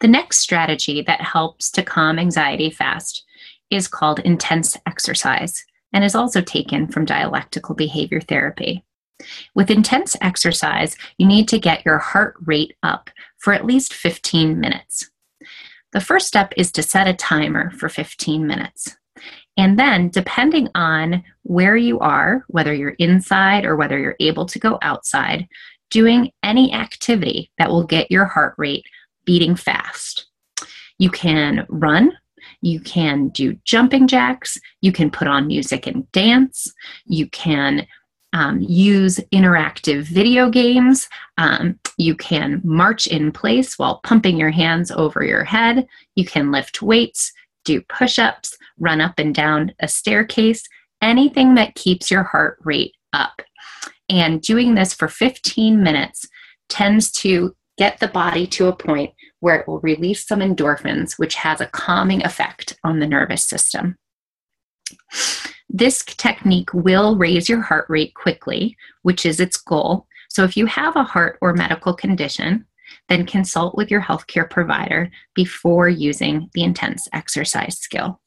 The next strategy that helps to calm anxiety fast is called intense exercise and is also taken from dialectical behavior therapy. With intense exercise, you need to get your heart rate up for at least 15 minutes. The first step is to set a timer for 15 minutes. And then, depending on where you are, whether you're inside or whether you're able to go outside, doing any activity that will get your heart rate beating fast. You can run, you can do jumping jacks, you can put on music and dance, you can um, use interactive video games. Um, you can march in place while pumping your hands over your head. You can lift weights, do push ups, run up and down a staircase, anything that keeps your heart rate up. And doing this for 15 minutes tends to get the body to a point where it will release some endorphins, which has a calming effect on the nervous system. This technique will raise your heart rate quickly, which is its goal. So, if you have a heart or medical condition, then consult with your healthcare provider before using the intense exercise skill.